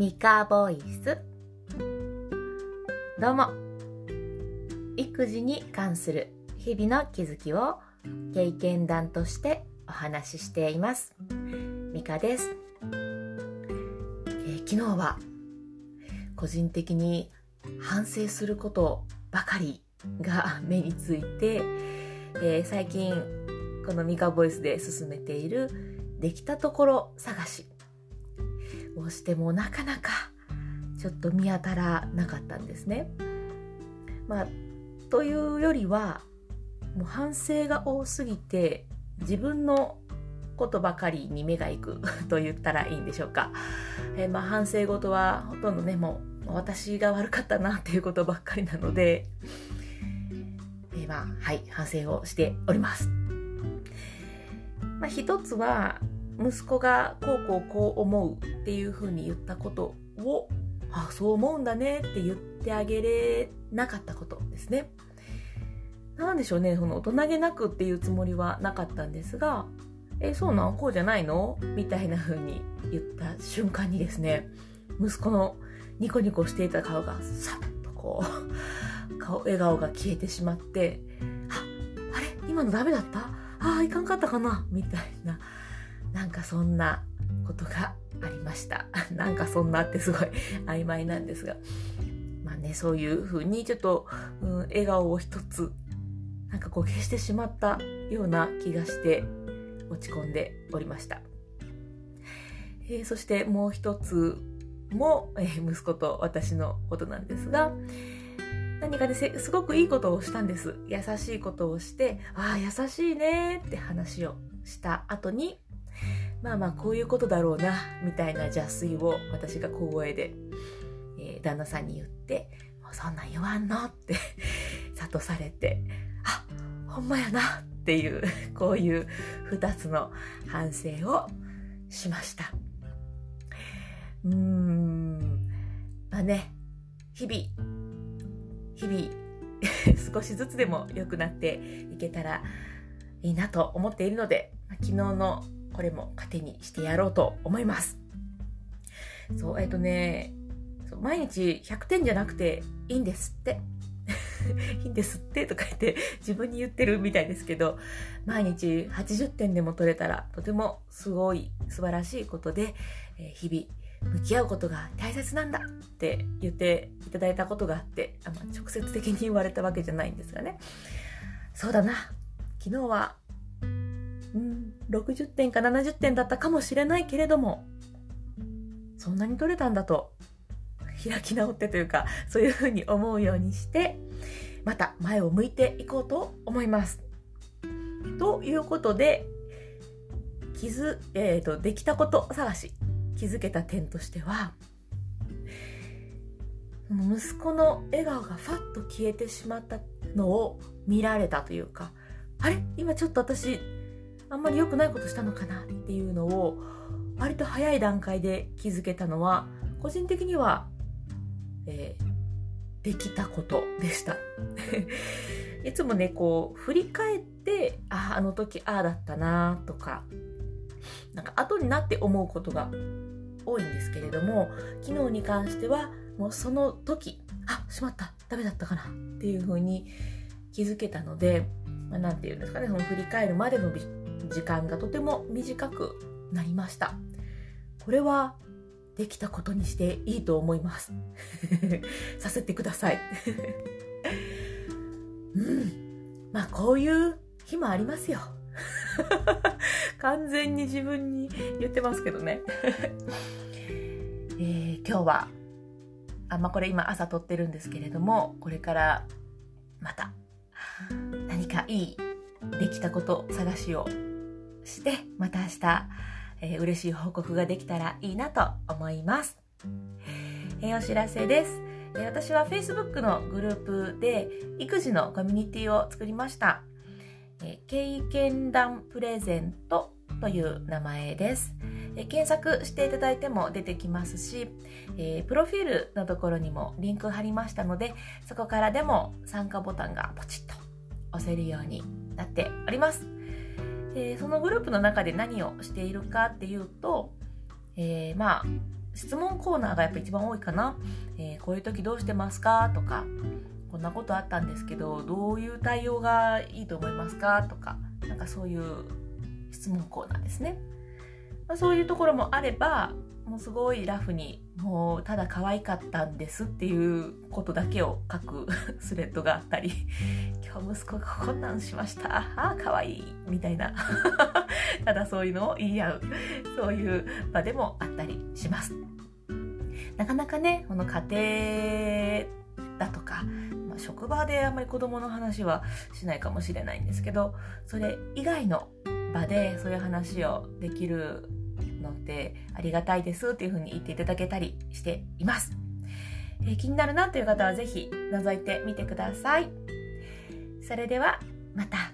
ミカボイス。どうも。育児に関する日々の気づきを経験談としてお話ししています。ミカです、えー、昨日は個人的に反省することばかりが 目について、えー、最近このミカボイスで進めているできたところ探し。をしてもなかなかちょっと見当たらなかったんですね。まあ、というよりはもう反省が多すぎて自分のことばかりに目がいく と言ったらいいんでしょうか。えー、まあ、反省事はほとんどねもう私が悪かったなっていうことばっかりなので、えー、まあはい反省をしております。まあ、一つは息子がこうこうこう思うっていうふうに言ったことをあそう思うんだねって言ってあげれなかったことですね。なんでしょうねその大人げなくっていうつもりはなかったんですが「えそうなん？こうじゃないの?」みたいな風に言った瞬間にですね息子のニコニコしていた顔がさっとこう 顔笑顔が消えてしまって「ああれ？今のダメだった？ああいかんかったかな?」みたいななんかそんなことがありました。なんかそんなってすごい 曖昧なんですが。まあね、そういうふうにちょっと、うん、笑顔を一つ、なんかこう消してしまったような気がして落ち込んでおりました。えー、そしてもう一つも、えー、息子と私のことなんですが、何かね、すごくいいことをしたんです。優しいことをして、ああ、優しいねって話をした後に、まあまあこういうことだろうなみたいな邪推を私が小声で、えー、旦那さんに言って「もうそんなん言わんの?」って 諭されて「あほんまやな」っていうこういう2つの反省をしましたうーんまあね日々日々 少しずつでも良くなっていけたらいいなと思っているので昨日のこれも糧にしてやろうと思います。そう、えっ、ー、とね、毎日100点じゃなくていいんですって。いいんですってとか言って自分に言ってるみたいですけど、毎日80点でも取れたらとてもすごい素晴らしいことで、え、日々向き合うことが大切なんだって言っていただいたことがあってあ、まあ、直接的に言われたわけじゃないんですがねそうだな昨日はうん、60点か70点だったかもしれないけれども、そんなに取れたんだと、開き直ってというか、そういうふうに思うようにして、また前を向いていこうと思います。ということで、気づ、えっ、ー、と、できたこと探し、気づけた点としては、息子の笑顔がファッと消えてしまったのを見られたというか、あれ？今ちょっと私あんまり良くないことしたのかなっていうのを割と早い段階で気づけたのは個人的には、えー、できたことでした。いつもねこう振り返ってあああの時ああだったなとかなんか後になって思うことが多いんですけれども昨日に関してはもうその時あしまったダメだったかなっていうふうに気づけたので何、まあ、て言うんですかねその振り返るまでの時間がとても短くなりました。これはできたことにしていいと思います。させてください。うん。まあこういう日もありますよ。完全に自分に言ってますけどね。えー、今日はあまあこれ今朝撮ってるんですけれどもこれからまた何かいいできたこと探しをして、また明日、えー、嬉しい報告ができたらいいなと思います。えー、お知らせです。えー、私は Facebook のグループで育児のコミュニティを作りました。えー、経験談プレゼントという名前です。え検索していただいても出てきますし、えー、プロフィールのところにもリンク貼りましたので、そこからでも参加ボタンがポチッと押せるようになっております。え、そのグループの中で何をしているかっていうと、えー、まあ質問コーナーがやっぱ一番多いかな、えー、こういう時どうしてますかとかこんなことあったんですけどどういう対応がいいと思いますかとかなんかそういう質問コーナーですね、まあ、そういうところもあればもうすごいラフにもうただ可愛かったんですっていうことだけを書くスレッドがあったり今日息子がこんなんしました。ああ可愛い。みたいな。ただそういうのを言い合う。そういう場でもあったりします。なかなかねこの家庭だとか、まあ、職場であんまり子供の話はしないかもしれないんですけどそれ以外の場でそういう話をできるのってありがたいですっていうふうに言っていただけたりしています。えー、気になるなという方は是非覗いてみてください。それではまた。